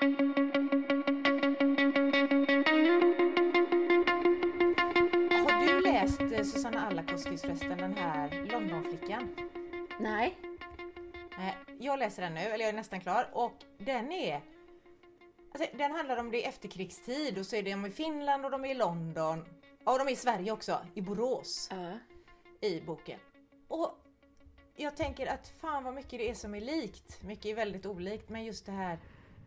Har du läst eh, Susanna Alakoskis förresten, den här Londonflickan? Nej. Nej, jag läser den nu, eller jag är nästan klar och den är alltså, Den handlar om det i efterkrigstid och så är de i Finland och de är i London. Ja, och de är i Sverige också, i Borås Ja. i boken. Och jag tänker att fan vad mycket det är som är likt. Mycket är väldigt olikt men just det här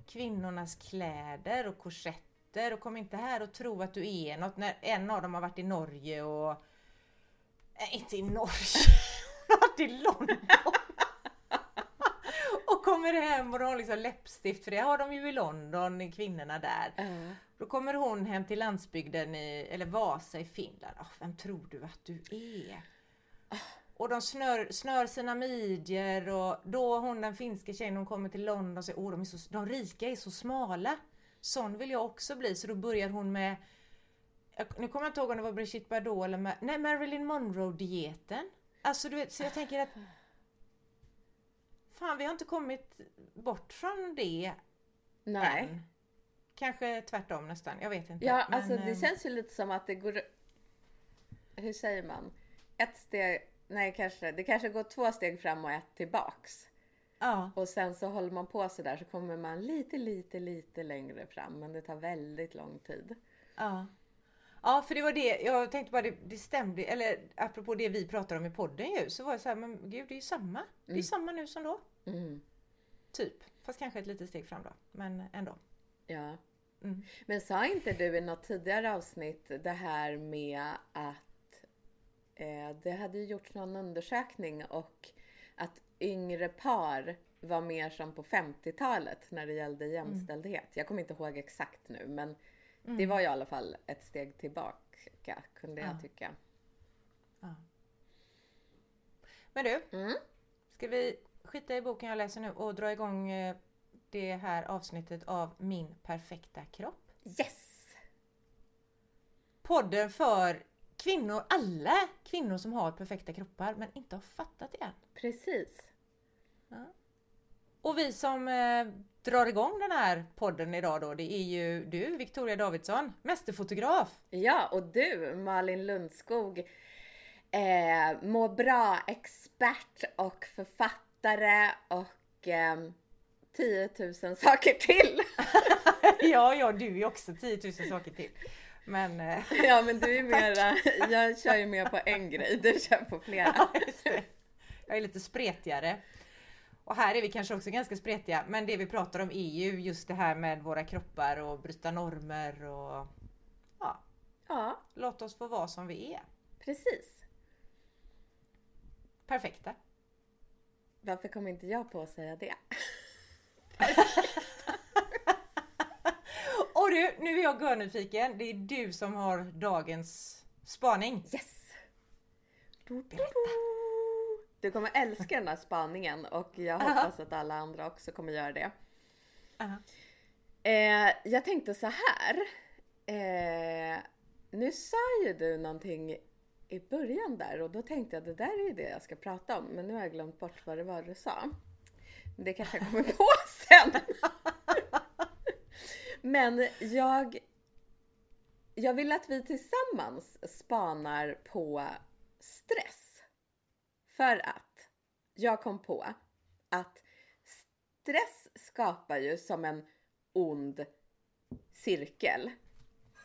kvinnornas kläder och korsetter och kom inte här och tro att du är något när en av dem har varit i Norge och... Nej, inte i Norge! Hon har varit i London! och kommer hem och har liksom läppstift för det har de ju i London, kvinnorna där. Ja. Då kommer hon hem till landsbygden i, eller Vasa i Finland. Oh, vem tror du att du är? Och de snör, snör sina midjor och då hon den finska tjejen hon kommer till London och säger oh, de, är så, de rika är så smala. Sån vill jag också bli. Så då börjar hon med nu kommer jag inte ihåg om det var Brigitte Bardot eller Ma- nej, Marilyn Monroe dieten. Alltså du vet, så jag tänker att Fan vi har inte kommit bort från det Nej. än. Kanske tvärtom nästan, jag vet inte. Ja, Men, alltså det eh, känns ju lite som att det går... Hur säger man? Ett steg... Nej, kanske. Det kanske går två steg fram och ett tillbaks. Ja, Och sen så håller man på sådär så kommer man lite, lite, lite längre fram. Men det tar väldigt lång tid. ja. Ja, för det var det, jag tänkte bara det, det stämde, eller apropå det vi pratar om i podden ju, så var det så här, men gud det är ju samma. Det är ju samma nu som då. Mm. Typ. Fast kanske ett litet steg fram då, men ändå. Ja. Mm. Men sa inte du i något tidigare avsnitt det här med att eh, det hade ju gjorts någon undersökning och att yngre par var mer som på 50-talet när det gällde jämställdhet. Jag kommer inte ihåg exakt nu men det var i alla fall ett steg tillbaka kunde jag Ja. tycka. Men du, Mm. ska vi skita i boken jag läser nu och dra igång eh, det här avsnittet av Min perfekta kropp? Yes! Podden för kvinnor, alla kvinnor som har perfekta kroppar men inte har fattat det än. Precis. Och vi som eh, drar igång den här podden idag då, det är ju du Victoria Davidsson, mästerfotograf. Ja, och du Malin Lundskog, eh, må bra-expert och författare och eh, 10 000 saker till. ja, ja, du är också 10 000 saker till. Men eh, ja, men du är mera, jag kör ju mer på en grej, du kör på flera. ja, jag är lite spretigare. Och här är vi kanske också ganska spretiga, men det vi pratar om är ju just det här med våra kroppar och bryta normer och ja, Ja, låt oss få vara som vi är. precis. Perfekta. Varför kom inte jag på att säga det? Du, nu är jag görnyfiken. Det är du som har dagens spaning. Yes! Du kommer älska den här spaningen och jag hoppas att alla andra också kommer göra det. Aha. Eh, jag tänkte så här. Eh, nu sa ju du någonting i början där och då tänkte jag det där är ju det jag ska prata om men nu har jag glömt bort vad det var du sa. Men Det kanske jag kommer på sen men jag, jag vill att vi tillsammans spanar på stress. För att jag kom på att stress skapar ju som en ond cirkel.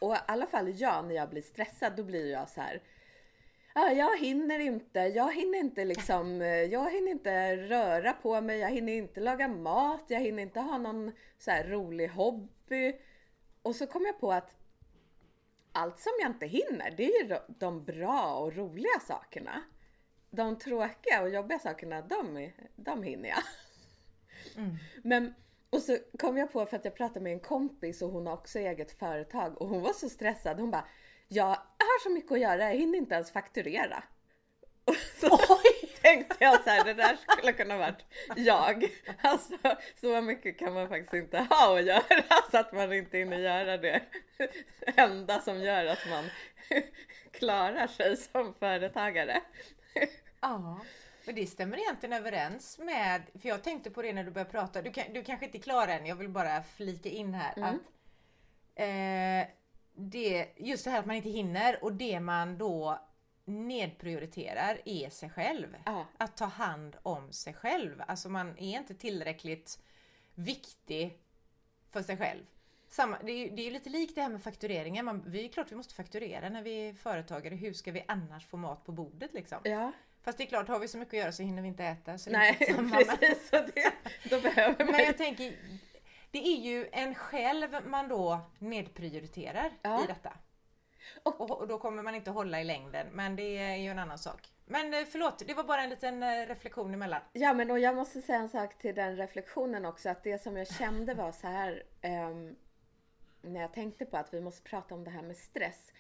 Och i alla fall jag när jag blir stressad då blir jag så här. Ja, jag hinner inte, jag hinner inte liksom, eh, jag hinner inte röra på mig, jag hinner inte laga mat, jag hinner inte ha någon så rolig hobby. Och så kom jag på att allt som jag inte hinner, det är ju de bra och roliga sakerna. De tråkiga och jobbiga sakerna, de, de hinner jag. Men, och så kom jag på för att jag pratade med en kompis och hon har också eget företag och hon var så stressad. Hon bara, jag har så mycket att göra, jag hinner inte ens fakturera. Och så tänkte jag så här, det där skulle kunna varit jag. Alltså, så mycket kan man faktiskt inte ha att göra så att man inte hinner göra det enda som gör att man klarar sig som företagare. Ja. Men det stämmer egentligen överens med, för jag tänkte på det när du började prata, du, kan, du kanske inte är klar än, jag vill bara flika in här Mm. att eh, det, just det här att man inte hinner och det man då nedprioriterar är sig själv. Ja. Att ta hand om sig själv. Alltså man är inte tillräckligt viktig för sig själv. Samma, det, är, det är lite likt det här med faktureringen. Man, vi är klart vi måste fakturera när vi är företagare. Hur ska vi annars få mat på bordet liksom? Ja. Fast det är klart, har vi så mycket att göra så hinner vi inte äta. Så Nej, precis. Så det, då behöver man Men jag tänker, det är ju en själv man då nedprioriterar Ja. i detta. Och, och då kommer man inte hålla i längden, men det är ju en annan sak. Men eh, förlåt, det var bara en liten eh, reflektion emellan. Ja men och jag måste säga en sak till den reflektionen också att det som jag kände var så här ehm, när jag tänkte på att vi måste prata om det här med stress.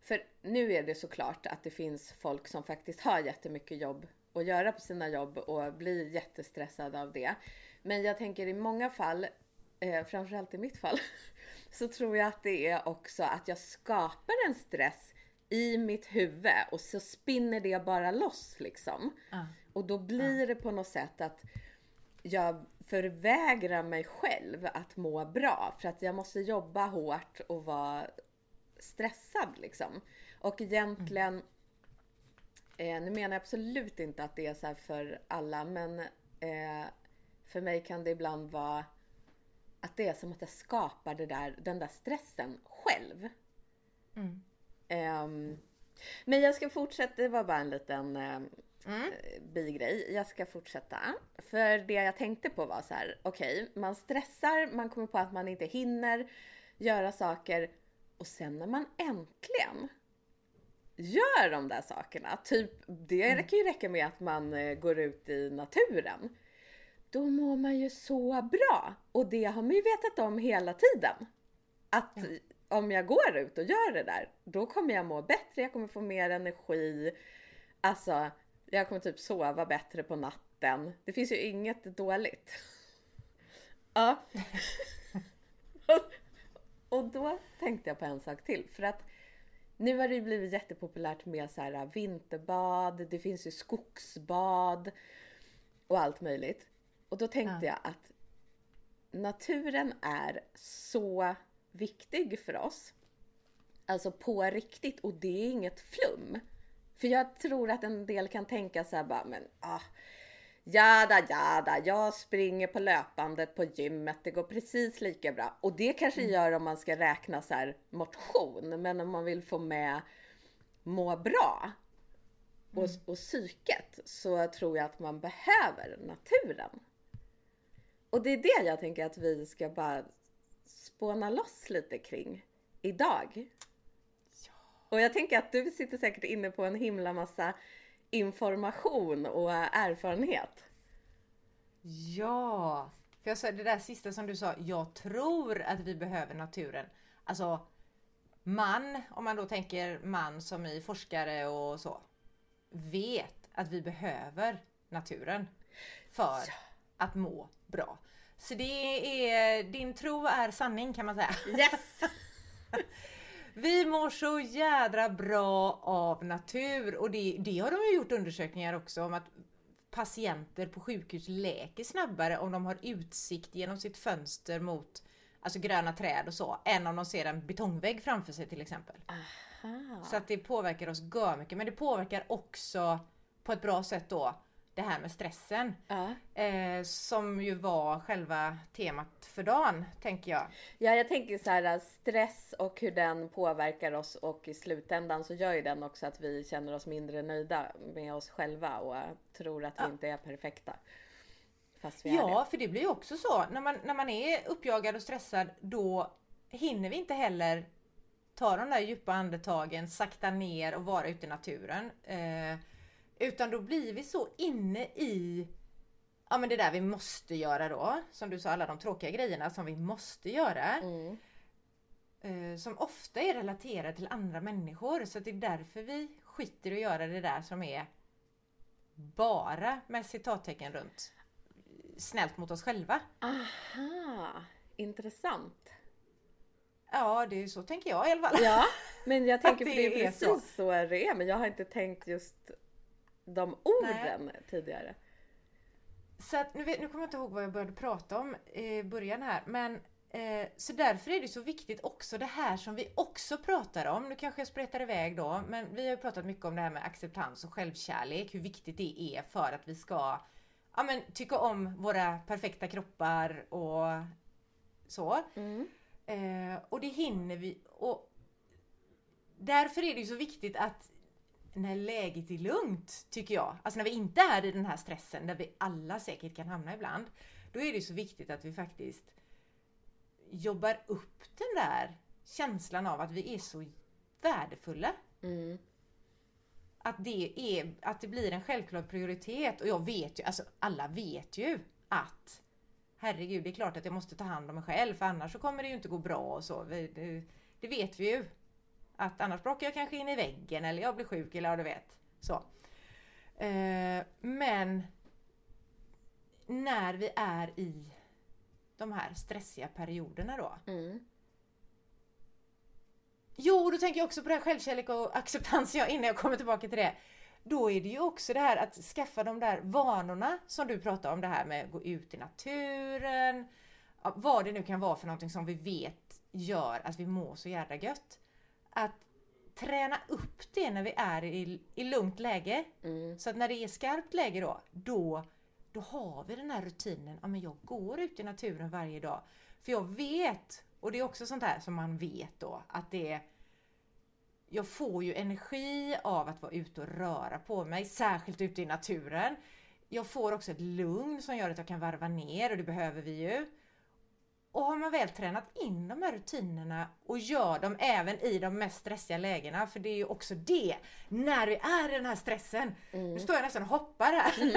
För nu är det såklart att det finns folk som faktiskt har jättemycket jobb att göra på sina jobb och blir jättestressade av det. Men jag tänker i många fall, eh, framförallt i mitt fall, så tror jag att det är också att jag skapar en stress i mitt huvud och så spinner det bara loss liksom. Ja. Och då blir det på något sätt att jag förvägrar mig själv att må bra för att jag måste jobba hårt och vara stressad liksom. Och egentligen, eh, nu menar jag absolut inte att det är så här för alla men eh, för mig kan det ibland vara att det är som att jag skapar det där, den där stressen själv. Mm. Ehm, men jag ska fortsätta, det var bara en liten ehm, Mm. eh, bigrej. Jag ska fortsätta. För det jag tänkte på var så här: okej, man stressar, man kommer på att man inte hinner göra saker och sen när man äntligen gör de där sakerna, typ det kan ju räcka med att man eh, går ut i naturen. Då mår man ju så bra och det har man ju vetat om hela tiden. Att om jag går ut och gör det där, då kommer jag må bättre, jag kommer få mer energi. Alltså, jag kommer typ sova bättre på natten. Det finns ju inget dåligt. Ja. och då tänkte jag på en sak till. För att nu har det ju blivit jättepopulärt med så här vinterbad, det finns ju skogsbad och allt möjligt. Och då tänkte jag att naturen är så viktig för oss. Alltså på riktigt och det är inget flum. För jag tror att en del kan tänka så här bara, men ah, jada jada, jag springer på löpandet på gymmet, det går precis lika bra. Och det kanske gör om man ska räkna så här motion, men om man vill få med må bra och, och psyket så tror jag att man behöver naturen. Och det är det jag tänker att vi ska bara spåna loss lite kring idag. Och jag tänker att du sitter säkert inne på en himla massa information och erfarenhet. Ja! För jag sa det där sista som du sa, jag tror att vi behöver naturen. Alltså man, om man då tänker man som i forskare och så, vet att vi behöver naturen för att må bra. Så det är, din tro är sanning kan man säga. Yes! Vi mår så jädra bra av natur och det, det har de ju gjort undersökningar också om att patienter på sjukhus läker snabbare om de har utsikt genom sitt fönster mot alltså gröna träd och så, än om de ser en betongvägg framför sig till exempel. Aha. Så att det påverkar oss mycket men det påverkar också på ett bra sätt då det här med stressen. Ja. Eh, som ju var själva temat för dagen, tänker jag. ja, jag tänker så här stress och hur den påverkar oss och i slutändan så gör ju den också att vi känner oss mindre nöjda med oss själva och tror att vi Ja. inte är perfekta. Fast vi är Ja, för det blir ju också så. När man, när man är uppjagad och stressad då hinner vi inte heller ta de där djupa andetagen, sakta ner och vara ute i naturen. Eh, utan då blir vi så inne i ja, men det där vi måste göra då. Som du sa, alla de tråkiga grejerna som vi måste göra. Mm. Eh, som ofta är relaterade till andra människor. Så det är därför vi skiter i att göra det där som är bara med citattecken runt snällt mot oss själva. Aha, intressant. Ja, det är så tänker jag i alla fall. Ja, men jag tänker Att det det är precis så. så. det är. Men jag har inte tänkt just de orden tidigare. Så att, nu, vet, nu kommer jag inte ihåg vad jag började prata om i början här, men eh, så därför är det så viktigt också det här som vi också pratar om. Nu kanske jag spretar iväg då, men vi har ju pratat mycket om det här med acceptans och självkärlek, hur viktigt det är för att vi ska ja, men, tycka om våra perfekta kroppar och så. Mm. Eh, och det hinner vi. Och därför är det ju så viktigt att när läget är lugnt, tycker jag, alltså när vi inte är i den här stressen där vi alla säkert kan hamna ibland, då är det så viktigt att vi faktiskt jobbar upp den där känslan av att vi är så värdefulla. Mm. Att det, är, att det blir en självklar prioritet och jag vet ju, alltså alla vet ju att herregud, det är klart att jag måste ta hand om mig själv för annars så kommer det ju inte gå bra och så. Det, det vet vi ju. Att annars bråkar jag kanske in i väggen eller jag blir sjuk eller ja, du vet. Så. Eh, men när vi är i de här stressiga perioderna då. Mm. Jo, då tänker jag också på det här självkärlek och acceptans jag, innan jag kommer tillbaka till det. Då är det ju också det här att skaffa de där vanorna som du pratar om, det här med att gå ut i naturen. Vad det nu kan vara för någonting som vi vet gör att vi mår så jävla gött. Att träna upp det när vi är i, i lugnt läge. Mm. Så att när det är skarpt läge då, då, då har vi den här rutinen. Ja, men jag går ut i naturen varje dag. För jag vet, och det är också sånt här som man vet då, att det är jag får ju energi av att vara ute och röra på mig, särskilt ute i naturen. Jag får också ett lugn som gör att jag kan varva ner och det behöver vi ju. Och har man väl tränat in de här rutinerna och gör dem även i de mest stressiga lägena, för det är ju också det, när vi är i den här stressen. Nu står jag nästan och hoppar här.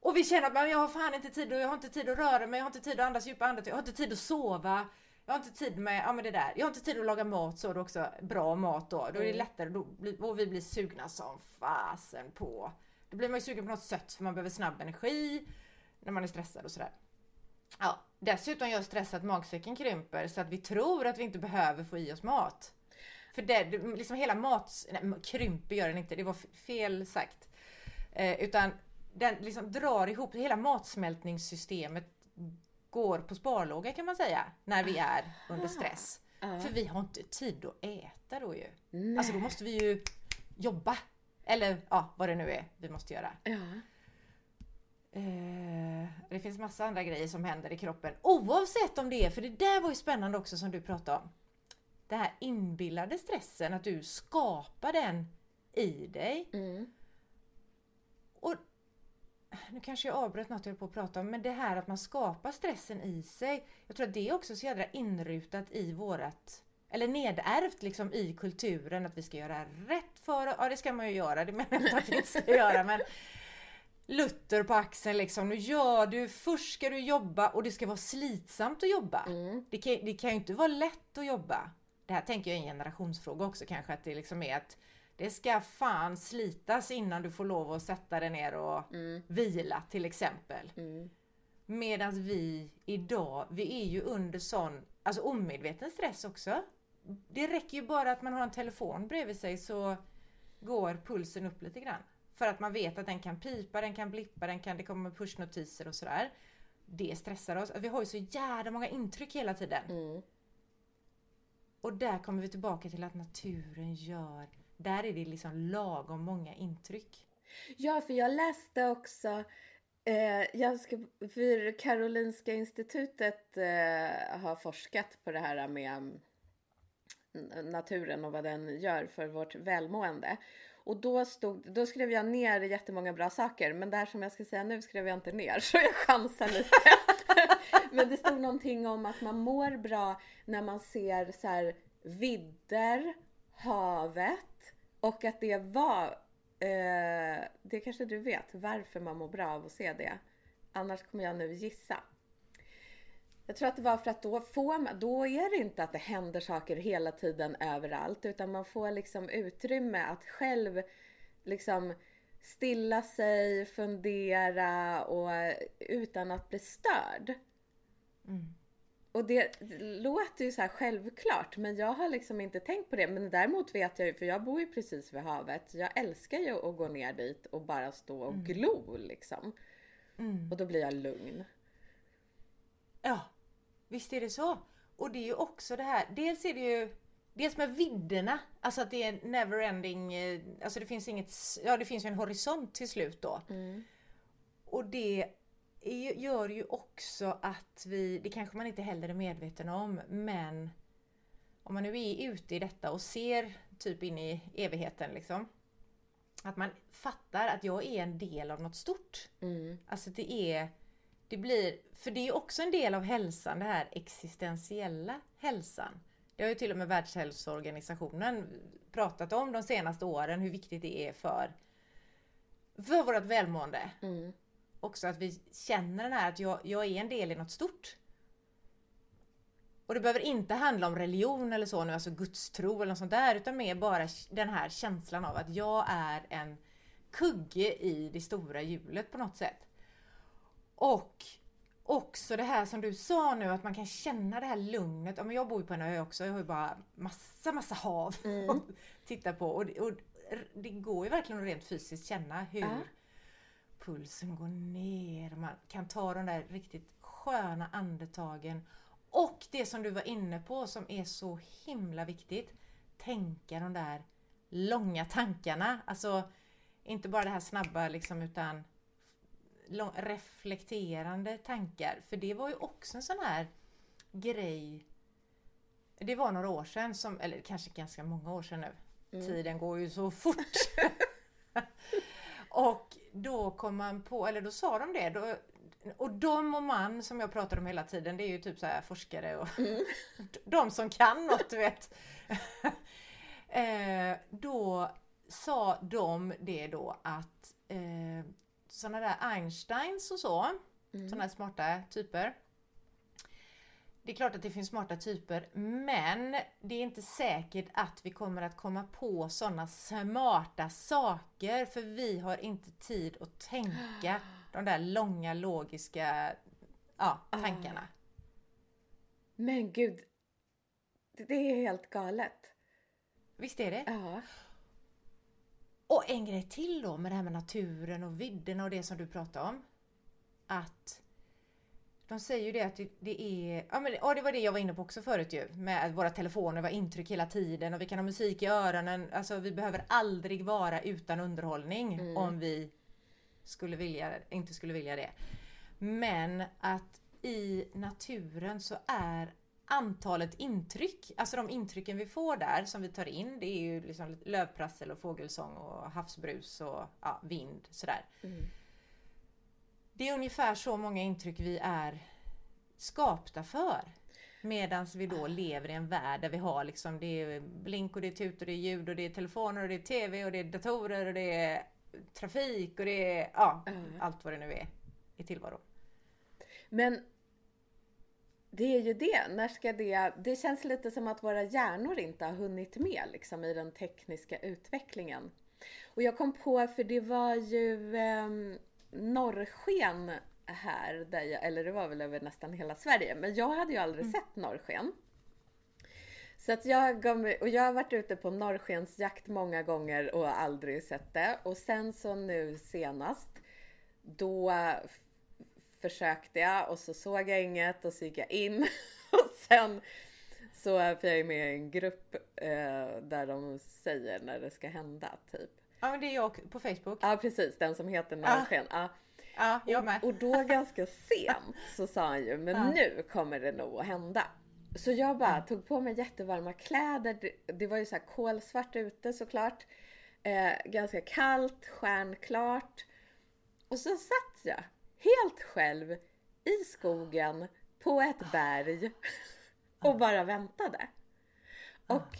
och vi känner att jag har fan inte tid och jag har inte tid att röra mig, jag har inte tid att andas djupa andetag, jag har inte tid att sova. Jag har inte tid med, ja men det där. Jag har inte tid att laga mat så det också bra mat då. Då är det Mm. lättare då, blir- och vi blir sugna som fasen på. Då blir man ju sugen på något sött för man behöver snabb energi när man är stressad och sådär. Ja, dessutom gör stress att magsäcken krymper så att vi tror att vi inte behöver få i oss mat. För det, liksom hela mat... Nej, krymper gör den inte, det var fel sagt. Eh, utan den liksom drar ihop, hela matsmältningssystemet går på sparlåga kan man säga, när vi är under stress. Ja. För vi har inte tid att äta då ju. Nej. Alltså då måste vi ju jobba. Eller ja, vad det nu är vi måste göra. Ja. Eh, det finns massa andra grejer som händer i kroppen. Oavsett om det är, för det där var ju spännande också som du pratade om. Det här inbillade stressen, att du skapar den i dig. Mm. Och nu kanske jag avbröt något jag höll på att prata om, men det här att man skapar stressen i sig. Jag tror att det är också så jädra inrutat i vårat eller nedärvt liksom i kulturen att vi ska göra rätt för Ja, det ska man ju göra. Det menar jag inte att vi inte ska göra, men Luther på axeln liksom. Nu gör du, först ska du jobba och det ska vara slitsamt att jobba. Mm. Det kan, det kan ju inte vara lätt att jobba. Det här tänker jag är en generationsfråga också kanske, att det liksom är att det ska fan slitas innan du får lov att sätta dig ner och Mm. vila till exempel. Mm. Medan vi idag, vi är ju under sån, alltså omedveten stress också. Det räcker ju bara att man har en telefon bredvid sig så går pulsen upp lite grann. För att man vet att den kan pipa, den kan blippa, den kan, det kommer pushnotiser och sådär. Det stressar oss. Vi har ju så jävla många intryck hela tiden. Mm. Och där kommer vi tillbaka till att naturen gör, där är det liksom lagom många intryck. Ja, för jag läste också eh, jag ska, för Karolinska institutet eh, har forskat på det här med mm, naturen och vad den gör för vårt välmående. Och då, stod, då skrev jag ner jättemånga bra saker, men det här som jag ska säga nu skrev jag inte ner, så jag chansar lite. men det stod någonting om att man mår bra när man ser så här vidder, havet och att det var, eh, det kanske du vet varför man mår bra av att se det. Annars kommer jag nu gissa. Jag tror att det var för att då får man, då är det inte att det händer saker hela tiden överallt utan man får liksom utrymme att själv liksom stilla sig, fundera och utan att bli störd. Mm. och det låter ju så här självklart men jag har liksom inte tänkt på det. Men däremot vet jag ju, för jag bor ju precis vid havet. Jag älskar ju att gå ner dit och bara stå och Mm. glo liksom. Och då blir jag lugn. Visst är det så. Och det är ju också det här, dels är det ju Dels med vidderna, alltså att det är en neverending, eh, alltså det finns inget, ja det finns ju en horisont till slut då. Och det är, gör ju också att vi, det kanske man inte heller är medveten om, men om man nu är ute i detta och ser typ in i evigheten liksom. Att man fattar att jag är en del av något stort. Alltså det är, det blir, för det är också en del av hälsan, det här existentiella hälsan. Det har ju till och med Världshälsoorganisationen pratat om de senaste åren, hur viktigt det är för, för vårt välmående. Också att vi känner den här att jag, jag är en del i något stort. Och det behöver inte handla om religion eller så nu, alltså gudstro eller något sånt där, utan mer bara den här känslan av att jag är en kugge i det stora hjulet på något sätt. Och också det här som du sa nu, att man kan känna det här lugnet. Ja, men jag bor ju på en ö också, jag har ju bara massa, massa hav att titta på. Och, det- och det går ju verkligen att rent fysiskt känna hur Ja. pulsen går ner. Man kan ta de där riktigt sköna andetagen. Och det som du var inne på som är så himla viktigt. Tänka de där långa tankarna. Alltså inte bara det här snabba liksom utan reflekterande tankar. För det var ju också en sån här grej. Det var några år sedan, som, eller kanske ganska många år sedan nu. Tiden går ju så fort. och då kom man på, eller då sa de det. Då, och de och man som jag pratar om hela tiden, det är ju typ så här forskare och de som kan något, du vet. eh, då sa de det då att eh, sådana där Einsteins och så, sådana här smarta typer. Det är klart att det finns smarta typer, men det är inte säkert att vi kommer att komma på sådana smarta saker, för vi har inte tid att tänka de där långa logiska ja, tankarna. Men gud, det det är helt galet. Visst är det? Ja. Och en grej till då med det här med naturen och vidderna och det som du pratade om. Att de säger ju det att det, är, ja men ja, det var det jag var inne på också förut ju. Med att våra telefoner var intryck hela tiden och vi kan ha musik i öronen. Alltså vi behöver aldrig vara utan underhållning om vi skulle vilja, inte skulle vilja det. Men att i naturen så är antalet intryck, alltså de intrycken vi får där som vi tar in, det är ju liksom lövprassel och fågelsång och havsbrus och ja, vind sådär. Det är ungefär så många intryck vi är skapta för. Medan vi då lever i en värld där vi har liksom det är blink och det är tut och det är ljud och det är telefoner och det är TV och det är datorer och det är trafik och det är ja, allt vad det nu är i tillvaron. Men det är ju det. När ska det... Det känns lite som att våra hjärnor inte har hunnit med liksom, i den tekniska utvecklingen. Och jag kom på, för det var ju eh, norrsken här, där jag, eller det var väl över nästan hela Sverige, men jag hade ju aldrig sett norrsken. Så att jag gav mig, och jag har varit ute på norrskensjakt många gånger och aldrig sett det. Och sen så nu senast, då försökte jag och så såg jag inget och så gick jag in. Och sen så, för jag är med i en grupp eh, där de säger när det ska hända typ. Ja men det är jag på Facebook. Ja precis, den som heter Norrsken. Ja. Ja, jag med. Och då ganska sent så sa han ju, men Ja. nu kommer det nog att hända. Så jag bara tog på mig jättevarma kläder. Det, det var ju så här kolsvart ute såklart. Eh, ganska kallt, stjärnklart. Och så satt jag helt själv i skogen på ett berg och bara väntade. Och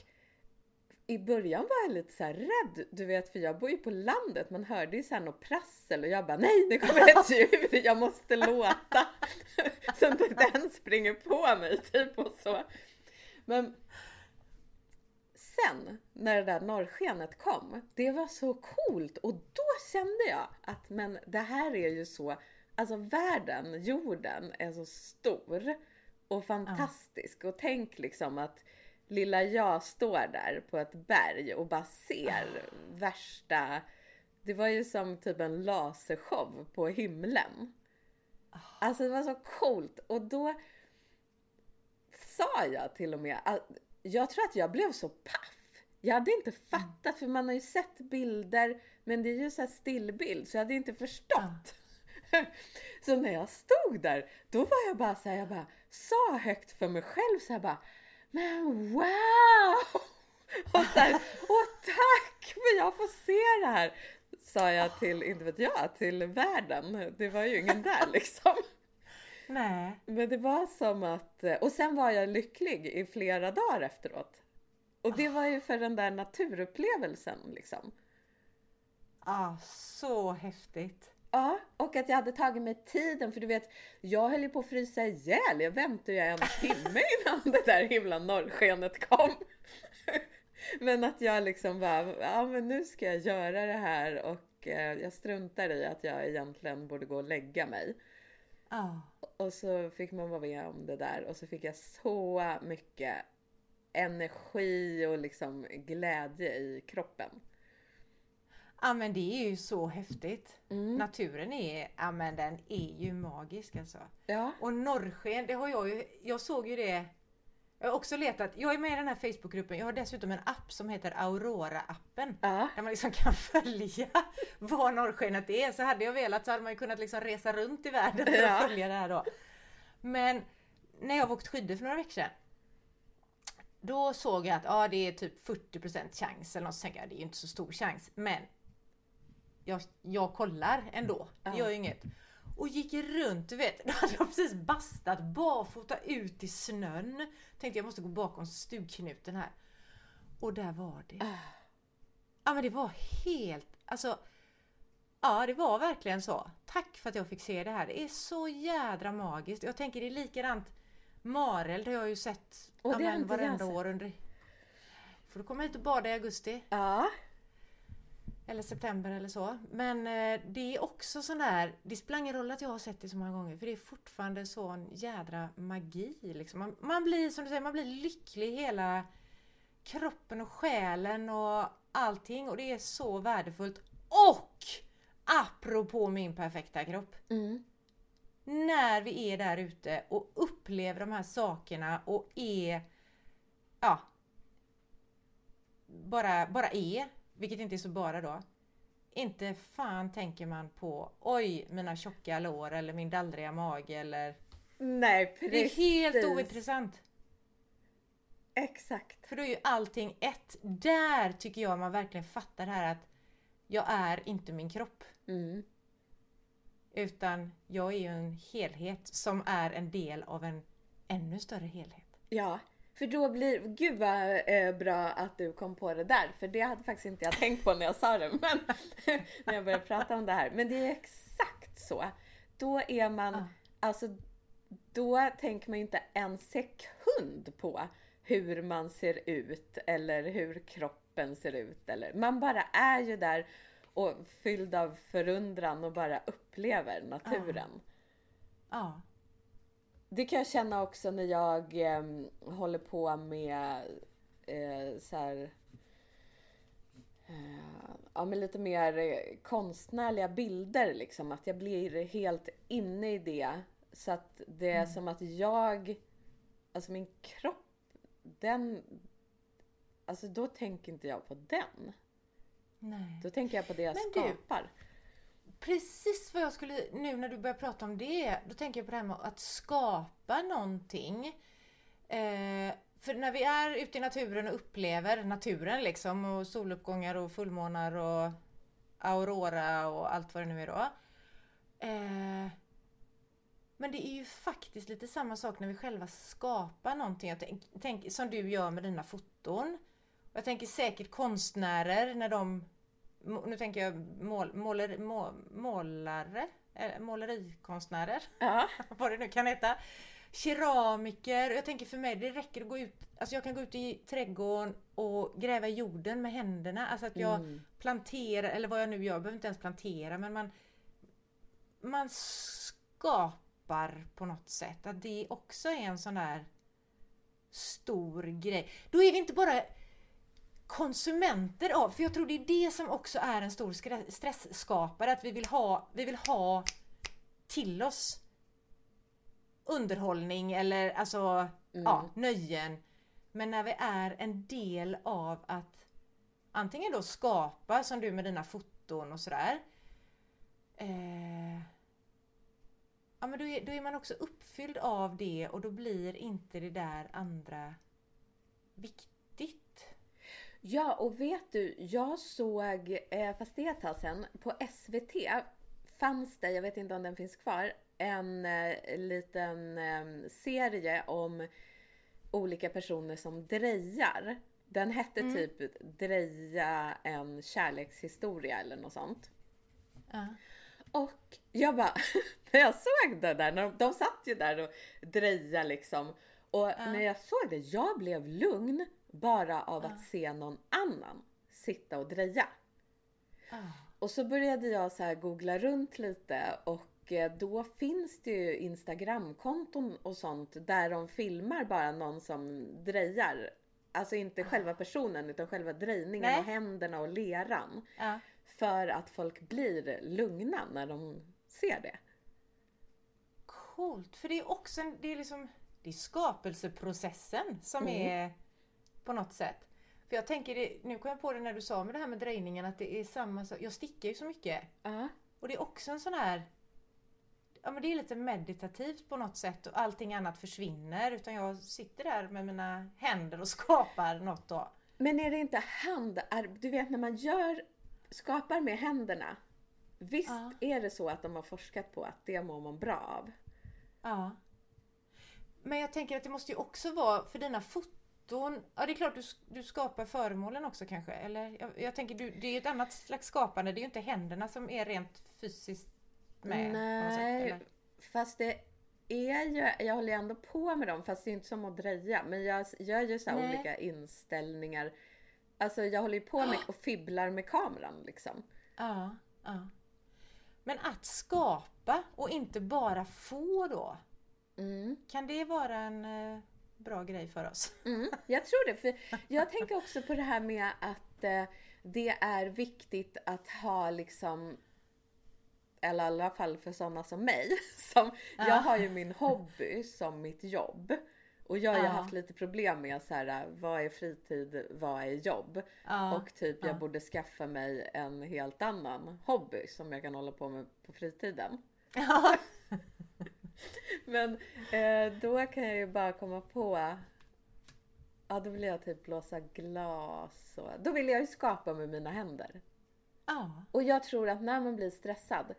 i början var jag lite så rädd, du vet för jag bor ju på landet, man hörde ju såhär något prassel och jag bara nej det kommer ett djur, jag måste låta. Så inte den springer på mig typ och så. Men sen när det där norrskenet kom, det var så coolt och då kände jag att men det här är ju så, alltså världen, jorden är så stor och fantastisk. Och tänk liksom att lilla jag står där på ett berg och bara ser värsta... Det var ju som typ en lasershow på himlen. Alltså det var så coolt och då sa jag till och med att jag tror att jag blev så paff. Jag hade inte fattat för man har ju sett bilder men det är ju så här stillbild så jag hade inte förstått. så när jag stod där då var jag bara så här, jag bara sa högt för mig själv så här bara Men wow! Och så här, åh tack för jag får se det här! Sa jag till, inte vet jag, till världen. Det var ju ingen där liksom. Nej. Men det var som att, och sen var jag lycklig i flera dagar efteråt. Och det var ju för den där naturupplevelsen liksom. Ja, så häftigt. Ja, och att jag hade tagit mig tiden för du vet, jag höll ju på att frysa ihjäl. Jag väntade ju en timme innan det där himla norrskenet kom. Men att jag liksom bara, ja men nu ska jag göra det här och eh, jag struntar i att jag egentligen borde gå och lägga mig. Ja. Och så fick man vara med om det där och så fick jag så mycket energi och liksom glädje i kroppen. Ja men det är ju så häftigt. Mm. Naturen är, ja men den är ju magisk alltså. Ja. Och norrsken, det har jag ju, jag såg ju det jag har också letat, jag är med i den här Facebookgruppen, jag har dessutom en app som heter Aurora-appen. Ja. Där man liksom kan följa var norrskenet är. Så hade jag velat så hade man ju kunnat liksom resa runt i världen för att följa det här då. Men när jag åkt skidor för några veckor sedan. Då såg jag att ja, det är typ 40% chans eller något så tänkte jag det är ju inte så stor chans. Men jag, jag kollar ändå, det gör ju inget. Och gick runt, du vet, då hade jag precis bastat barfota ut i snön. Tänkte jag måste gå bakom stugknuten här. Och där var det. Ah. Ja men det var helt, alltså Ja det var verkligen så. Tack för att jag fick se det här. Det är så jädra magiskt. Jag tänker det är likadant Mareld har jag ju sett Och det har men inte jag varenda sett. år under... Får du komma hit och bada i augusti? Ja. Eller september eller så. Men eh, det är också sån där, det spelar ingen roll att jag har sett det så många gånger för det är fortfarande sån jädra magi. Liksom. Man, man blir som du säger, man blir lycklig hela kroppen och själen och allting och det är så värdefullt. Och! Apropå min perfekta kropp. Mm. När vi är där ute och upplever de här sakerna och är ja bara, bara är, vilket inte är så bara då. Inte fan tänker man på oj mina tjocka lår eller min dallriga mage eller Nej precis. Det är helt ointressant. Exakt. För då är ju allting ett. Där tycker jag man verkligen fattar det här att jag är inte min kropp. Mm. Utan jag är ju en helhet som är en del av en ännu större helhet. Ja, för då blir, gud vad eh, bra att du kom på det där, för det hade faktiskt inte jag tänkt på när jag sa det, men när jag började prata om det här. Men det är exakt så. Då är man, Ja. alltså, då tänker man ju inte en sekund på hur man ser ut eller hur kroppen ser ut. Eller, man bara är ju där och fylld av förundran och bara upplever naturen. Ja. Det kan jag känna också när jag eh, håller på med eh, så här, eh, ja, men lite mer konstnärliga bilder liksom. Att jag blir helt inne i det. Så att det är som att jag, alltså min kropp, den, alltså då tänker inte jag på den. Nej. Då tänker jag på det jag Men du- skapar. Precis vad jag skulle, nu när du börjar prata om det, då tänker jag på det här med att skapa någonting. Eh, för när vi är ute i naturen och upplever naturen liksom och soluppgångar och fullmånar och aurora och allt vad det nu är då. Eh, men det är ju faktiskt lite samma sak när vi själva skapar någonting. Jag tänk, tänk, som du gör med dina foton. Jag tänker säkert konstnärer när de nu tänker jag mål, måler, må, målare, eh, målerikonstnärer, Ja. vad det nu kan heta. Keramiker. Jag tänker för mig det räcker att gå ut, alltså jag kan gå ut i trädgården och gräva i jorden med händerna. Alltså att jag Mm. planterar, eller vad jag nu gör, jag behöver inte ens plantera men man Man skapar skapar på något sätt. Att det också är en sån där stor grej. Då är vi inte bara konsumenter av, för jag tror det är det som också är en stor stressskapare, att vi vill ha, vi vill ha till oss underhållning eller alltså mm. ja, nöjen. Men när vi är en del av att antingen då skapa som du med dina foton och sådär. Eh, ja men då är, då är man också uppfylld av det och då blir inte det där andra viktigt. Ja och vet du, jag såg, eh, fast det är ett tag sedan, på SVT fanns det, jag vet inte om den finns kvar, en eh, liten eh, serie om olika personer som drejar. Den hette mm. typ Dreja en kärlekshistoria eller något sånt. Uh. Och jag bara, när jag såg det där, när de, de satt ju där och drejade liksom. Och uh. när jag såg det, jag blev lugn bara av att se någon annan sitta och dreja. Och så började jag så här googla runt lite och eh, då finns det ju Instagramkonton och sånt där de filmar bara någon som drejar. Alltså inte ah. själva personen utan själva drejningen Nej. och händerna och leran. Ja. För att folk blir lugna när de ser det. Coolt, för det är också en, det är liksom, det är skapelseprocessen som mm. är på något sätt. För jag tänker, det, nu kom jag på det när du sa med det här med drejningen att det är samma sak. Jag stickar ju så mycket. Uh. Och det är också en sån här Ja men det är lite meditativt på något sätt och allting annat försvinner utan jag sitter där med mina händer och skapar något då. Men är det inte hand, du vet när man gör, skapar med händerna. Visst uh. är det så att de har forskat på att det mår man bra av? Ja. Men jag tänker att det måste ju också vara för dina foton foton, ja det är klart du, du skapar föremålen också kanske? Eller jag, jag tänker, du, det är ju ett annat slags skapande, det är ju inte händerna som är rent fysiskt med. Nej, sätt, fast det är ju, jag håller ändå på med dem fast det är inte som att dreja. Men jag gör ju så olika inställningar. Alltså jag håller ju på med och fibblar med kameran liksom. Ja, ja. Men att skapa och inte bara få då? Mm. Kan det vara en eh, bra grej för oss. Mm, jag tror det. För jag tänker också på det här med att eh, det är viktigt att ha liksom eller i alla fall för sådana som mig. Som, ja. Jag har ju min hobby som mitt jobb. Och jag har ju ja. haft lite problem med så här, vad är fritid, vad är jobb? Ja. Och typ jag borde skaffa mig en helt annan hobby som jag kan hålla på med på fritiden. Men eh, då kan jag ju bara komma på Ja, då vill jag typ blåsa glas och då vill jag ju skapa med mina händer. Ja. Och jag tror att när man blir stressad,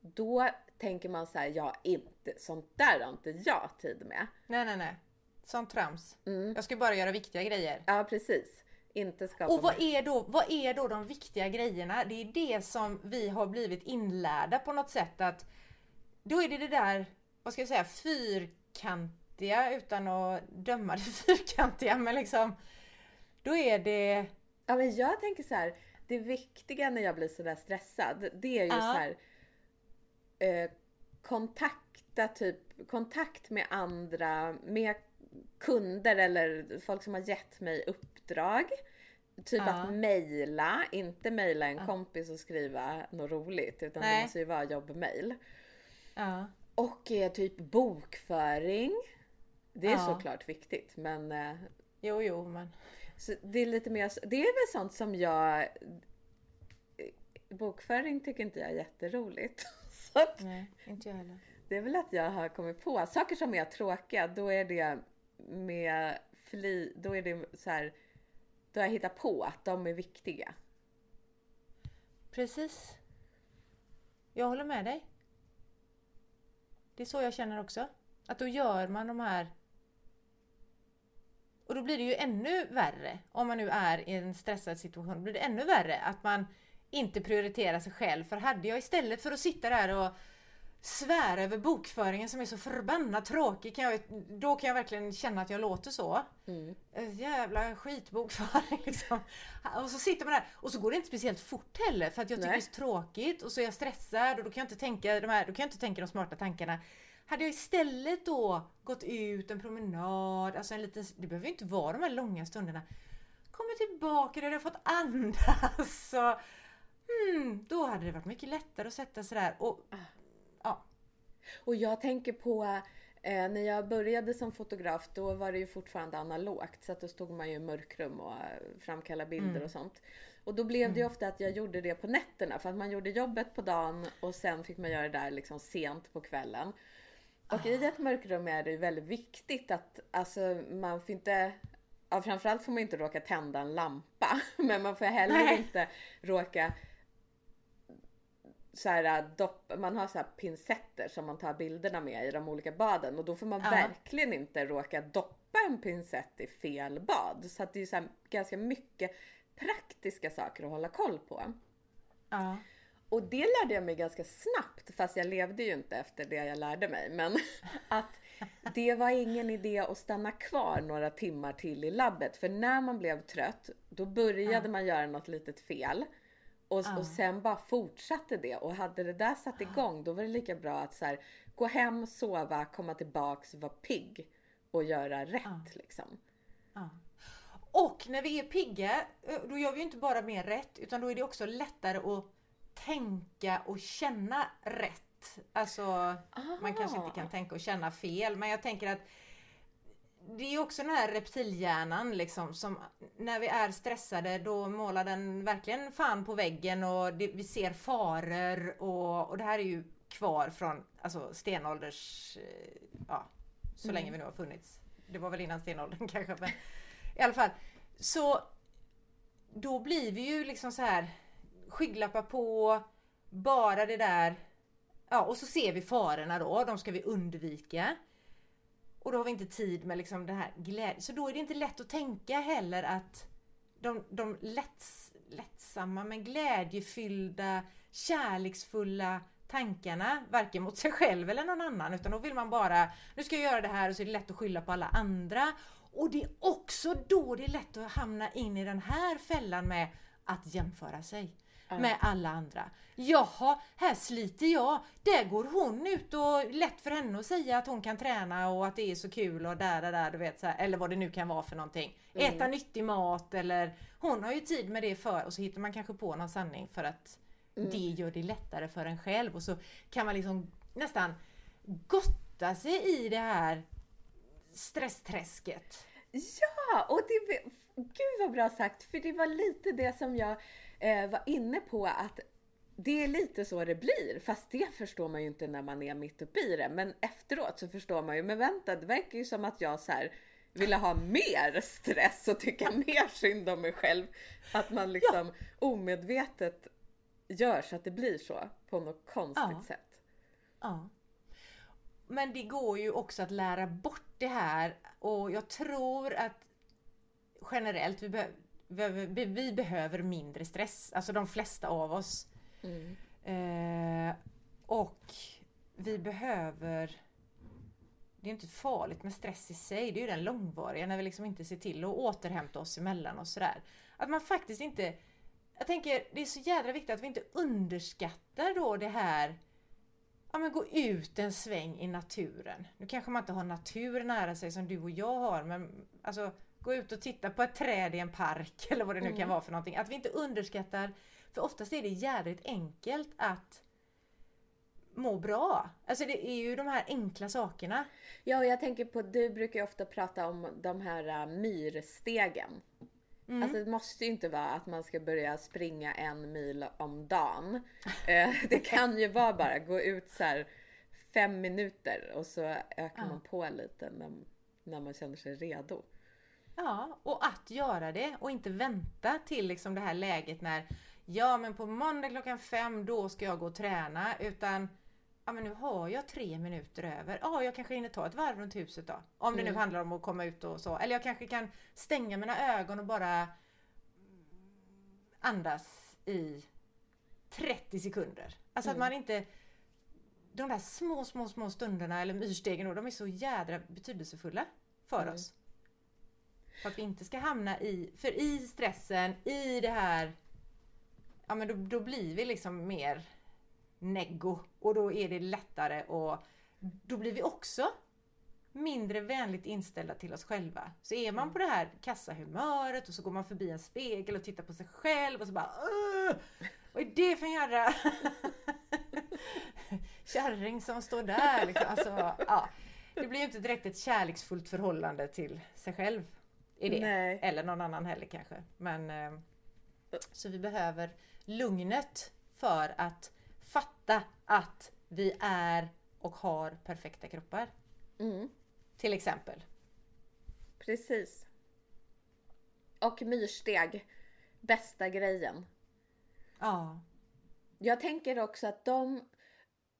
då tänker man så här, ja inte, sånt där har inte jag tid med. Nej, nej, nej. Sånt trams. Mm. Jag ska bara göra viktiga grejer. Ja, precis. Inte skapa Och vad är, då, vad är då de viktiga grejerna? Det är det som vi har blivit inlärda på något sätt att då är det det där vad ska jag säga, fyrkantiga utan att döma det fyrkantiga men liksom då är det... Ja men jag tänker så här, det viktiga när jag blir sådär stressad det är ju ja. så här eh, kontakta typ, kontakt med andra, med kunder eller folk som har gett mig uppdrag. Typ ja. att mejla, inte mejla en ja. kompis och skriva något roligt utan Nej. det måste ju vara jobbmail. Ja. Och eh, typ bokföring. Det är ja. såklart viktigt men... Eh, jo, jo, men... Så det är lite mer, det är väl sånt som jag... Bokföring tycker inte jag är jätteroligt. Så att, Nej, inte jag heller. Det är väl att jag har kommit på saker som är tråkiga, då är det med fli, då är det så här, då har jag hittat på att de är viktiga. Precis. Jag håller med dig. Det är så jag känner också. Att då gör man de här... Och då blir det ju ännu värre. Om man nu är i en stressad situation, då blir det ännu värre att man inte prioriterar sig själv. För hade jag istället för att sitta där och svära över bokföringen som är så förbannat tråkig, kan jag, då kan jag verkligen känna att jag låter så. Mm. Jävla skitbokföring liksom. Och så sitter man där och så går det inte speciellt fort heller för att jag tycker Nej. det är så tråkigt och så är jag stressad och då kan jag inte tänka de här, då kan jag inte tänka de smarta tankarna. hade jag istället då gått ut en promenad, alltså en liten, det behöver inte vara de här långa stunderna. Kommer tillbaka, där jag fått andas och hmm, då hade det varit mycket lättare att sätta sig där och. Och jag tänker på eh, när jag började som fotograf då var det ju fortfarande analogt så att då stod man ju i mörkrum och eh, framkallade bilder Mm. och sånt. Och då blev det ju ofta att jag gjorde det på nätterna för att man gjorde jobbet på dagen och sen fick man göra det där liksom sent på kvällen. Och i ett mörkrum är det ju väldigt viktigt att alltså man får inte Ja, framförallt får man inte råka tända en lampa. Men man får heller Nej. inte råka så här, dopp, man har så här pincetter som man tar bilderna med i de olika baden och då får man Ja. verkligen inte råka doppa en pincett i fel bad. Så att det är så här ganska mycket praktiska saker att hålla koll på. ja. Och det lärde jag mig ganska snabbt, fast jag levde ju inte efter det jag lärde mig. Men att det var ingen idé att stanna kvar några timmar till i labbet. För när man blev trött, då började man göra något litet fel. Och, Ja. och sen bara fortsatte det. Och hade det där satt igång, då var det lika bra att så här, gå hem, sova, komma tillbaks, vara pigg och göra rätt liksom. Ja. Och när vi är pigga, eh, då gör vi ju inte bara mer rätt utan då är det också lättare att tänka och känna rätt. Alltså, man kanske inte kan tänka och känna fel men jag tänker att det är också den här reptilhjärnan liksom som när vi är stressade då målar den verkligen fan på väggen och det, vi ser faror och, och det här är ju kvar från alltså stenålders, eh, ja så länge vi nu har funnits. Det var väl innan stenåldern kanske men i alla fall. Så då blir vi ju liksom så här skygglappar på, bara det där. Ja och så ser vi farorna då, de ska vi undvika. Och då har vi inte tid med liksom den här glädjen. Så då är det inte lätt att tänka heller att de, de lätts, lättsamma men glädjefyllda, kärleksfulla tankarna, varken mot sig själv eller någon annan, utan då vill man bara, nu ska jag göra det här och så är det lätt att skylla på alla andra. Och det är också då det är lätt att hamna in i den här fällan med att jämföra sig med alla andra. Jaha, här sliter jag. Där går hon ut och lätt för henne att säga att hon kan träna och att det är så kul och där, där, där, du vet så här, eller vad det nu kan vara för någonting. Äta nyttig mat eller hon har ju tid med det för och så hittar man kanske på någon sanning för att det gör det lättare för en själv och så kan man liksom nästan gotta sig i det här stressträsket. Ja, och det, gud vad bra sagt, för det var lite det som jag eh, var inne på att det är lite så det blir, fast det förstår man ju inte när man är mitt uppe i det. Men efteråt så förstår man ju, men vänta, det verkar ju som att jag så här ville ha mer stress och tycka mer synd om mig själv. Att man liksom omedvetet gör så att det blir så på något konstigt Ja. sätt. Ja. Men det går ju också att lära bort det här och jag tror att generellt vi, behöver, vi, vi behöver mindre stress, alltså de flesta av oss. Mm. Eh, och vi behöver det är inte farligt med stress i sig, det är ju den långvariga när vi liksom inte ser till att återhämta oss emellan och sådär. Att man faktiskt inte Jag tänker det är så jädra viktigt att vi inte underskattar då det här Ja men gå ut en sväng i naturen. Nu kanske man inte har natur nära sig som du och jag har men alltså gå ut och titta på ett träd i en park eller vad det nu kan vara för någonting. Att vi inte underskattar för oftast är det jädrigt enkelt att må bra. Alltså det är ju de här enkla sakerna. Ja, och jag tänker på, du brukar ju ofta prata om de här uh, myrstegen. Mm. Alltså det måste ju inte vara att man ska börja springa en mil om dagen. Eh, det kan ju vara bara gå ut så här fem minuter och så ökar man på lite när, när man känner sig redo. Ja, och att göra det och inte vänta till liksom det här läget när Ja men på måndag klockan fem då ska jag gå och träna utan Ja men nu har jag tre minuter över. Ja jag kanske hinner ta ett varv runt huset då. Om det nu handlar om att komma ut och så. Eller jag kanske kan stänga mina ögon och bara andas i 30 sekunder. Alltså att man inte de där små, små, små stunderna eller myrstegen då, de är så jädra betydelsefulla för oss. För att vi inte ska hamna i, för i stressen, i det här, ja men då, då blir vi liksom mer neggo och då är det lättare att då blir vi också mindre vänligt inställda till oss själva. Så är man på det här kassahumöret och så går man förbi en spegel och tittar på sig själv och så bara Åh! Vad är det för en jävla kärring som står där? Liksom. Alltså, ja. Det blir ju inte direkt ett kärleksfullt förhållande till sig själv. I det. Nej. Eller någon annan heller kanske. Men, eh, så vi behöver lugnet för att fatta att vi är och har perfekta kroppar. Mm, Till exempel. precis. Och myrsteg. Bästa grejen. Ja. Jag tänker också att de...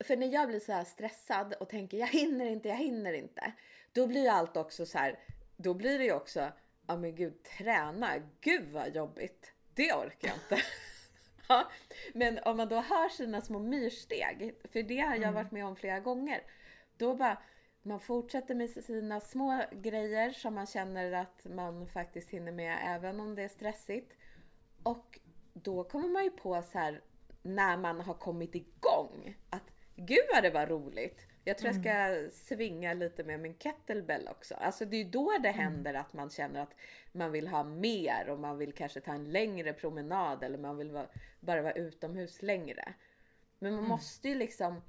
För när jag blir så här stressad och tänker jag hinner inte, jag hinner inte. Då blir allt också så här. Då blir det ju också, ja men gud träna, gud vad jobbigt. Det orkar jag inte. ja, men om man då hör sina små myrsteg, för det har jag varit med om flera gånger. Då bara, man fortsätter med sina små grejer som man känner att man faktiskt hinner med även om det är stressigt. Och då kommer man ju på så här när man har kommit igång att gud vad det var roligt. Jag tror jag ska svinga lite med min kettlebell också. Alltså det är ju då det händer att man känner att man vill ha mer och man vill kanske ta en längre promenad eller man vill vara, bara vara utomhus längre. Men man måste ju liksom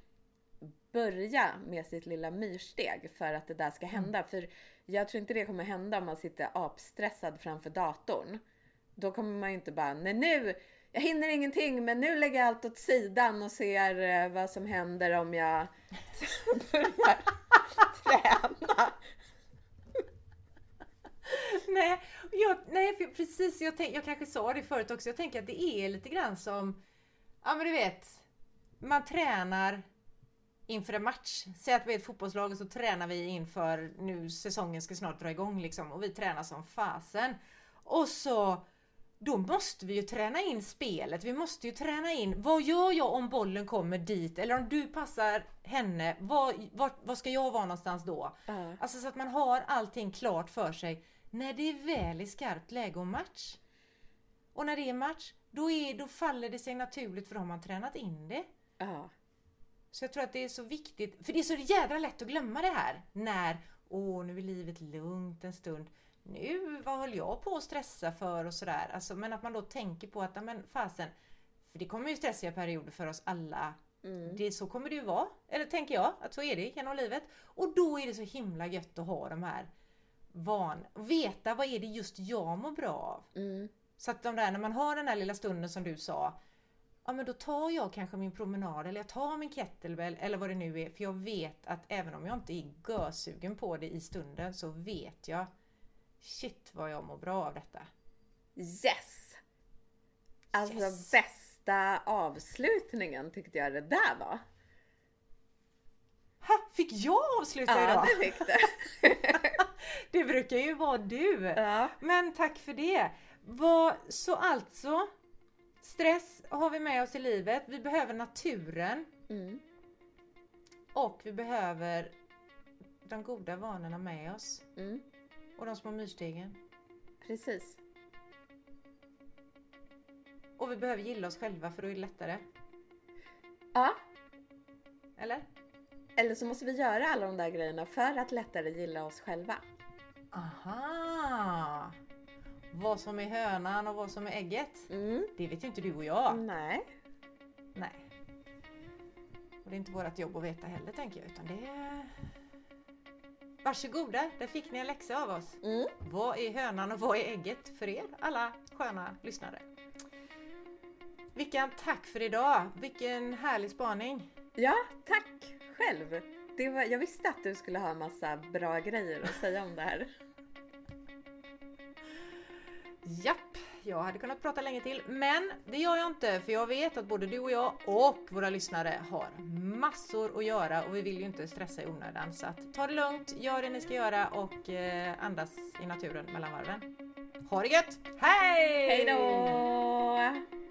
börja med sitt lilla myrsteg för att det där ska hända. För jag tror inte det kommer hända om man sitter apstressad framför datorn. Då kommer man ju inte bara, nej nu, jag hinner ingenting men nu lägger jag allt åt sidan och ser eh, vad som händer om jag börjar träna. Nej, jag, nej precis. Jag, tänk, jag kanske sa det förut också. Jag tänker att det är lite grann som, ja men du vet, man tränar inför en match. Säg att vi är ett fotbollslag och så tränar vi inför, nu säsongen ska snart dra igång liksom och vi tränar som fasen. Och så då måste vi ju träna in spelet. Vi måste ju träna in, vad gör jag om bollen kommer dit? Eller om du passar henne, vad, vad, vad ska jag vara någonstans då? Ja. Alltså så att man har allting klart för sig när det är väl i skarpt läge och match. Och när det är match, då, är, då faller det sig naturligt för då har man tränat in det. Ja. Så jag tror att det är så viktigt, för det är så jädra lätt att glömma det här. När, åh nu är livet lugnt en stund. Nu, vad höll jag på att stressa för och sådär. Alltså, men att man då tänker på att, men fasen, för det kommer ju stressiga perioder för oss alla. Mm. Det, så kommer det ju vara, eller tänker jag, att så är det genom livet. Och då är det så himla gött att ha de här van, veta vad är det just jag mår bra av. Mm. Så att de där, när man har den där lilla stunden som du sa, ja men då tar jag kanske min promenad eller jag tar min kettlebell eller vad det nu är. För jag vet att även om jag inte är görsugen på det i stunden så vet jag Shit vad jag mår bra av detta. Yes! Alltså Yes. bästa avslutningen tyckte jag det där var. Ha, fick jag avsluta Ja, idag? det fick du. Det brukar ju vara du. ja. Men tack för det. Vad, så alltså, stress har vi med oss i livet. Vi behöver naturen Mm. och vi behöver de goda vanorna med oss. Mm. Och de små myrstegen. Precis. Och vi behöver gilla oss själva för då är det lättare. Ja, Eller? eller så måste vi göra alla de där grejerna för att lättare gilla oss själva. Aha! Vad som är hönan och vad som är ägget. Mm. Det vet ju inte du och jag. Nej. Nej. Och det är inte vårt jobb att veta heller tänker jag. Utan det är... Varsågoda, där fick ni en läxa av oss. Mm. Vad är hönan och vad är ägget för er alla sköna lyssnare? Vilken tack för idag! Vilken härlig spaning! Ja, tack själv. Det var, jag visste att du skulle ha en massa bra grejer att säga om det här. Japp, jag hade kunnat prata länge till men det gör jag inte för jag vet att både du och jag och våra lyssnare har massor att göra och vi vill ju inte stressa i onödan. Så att ta det lugnt, gör det ni ska göra och eh, andas i naturen mellan varven. Ha det gött! Hej! Hej då!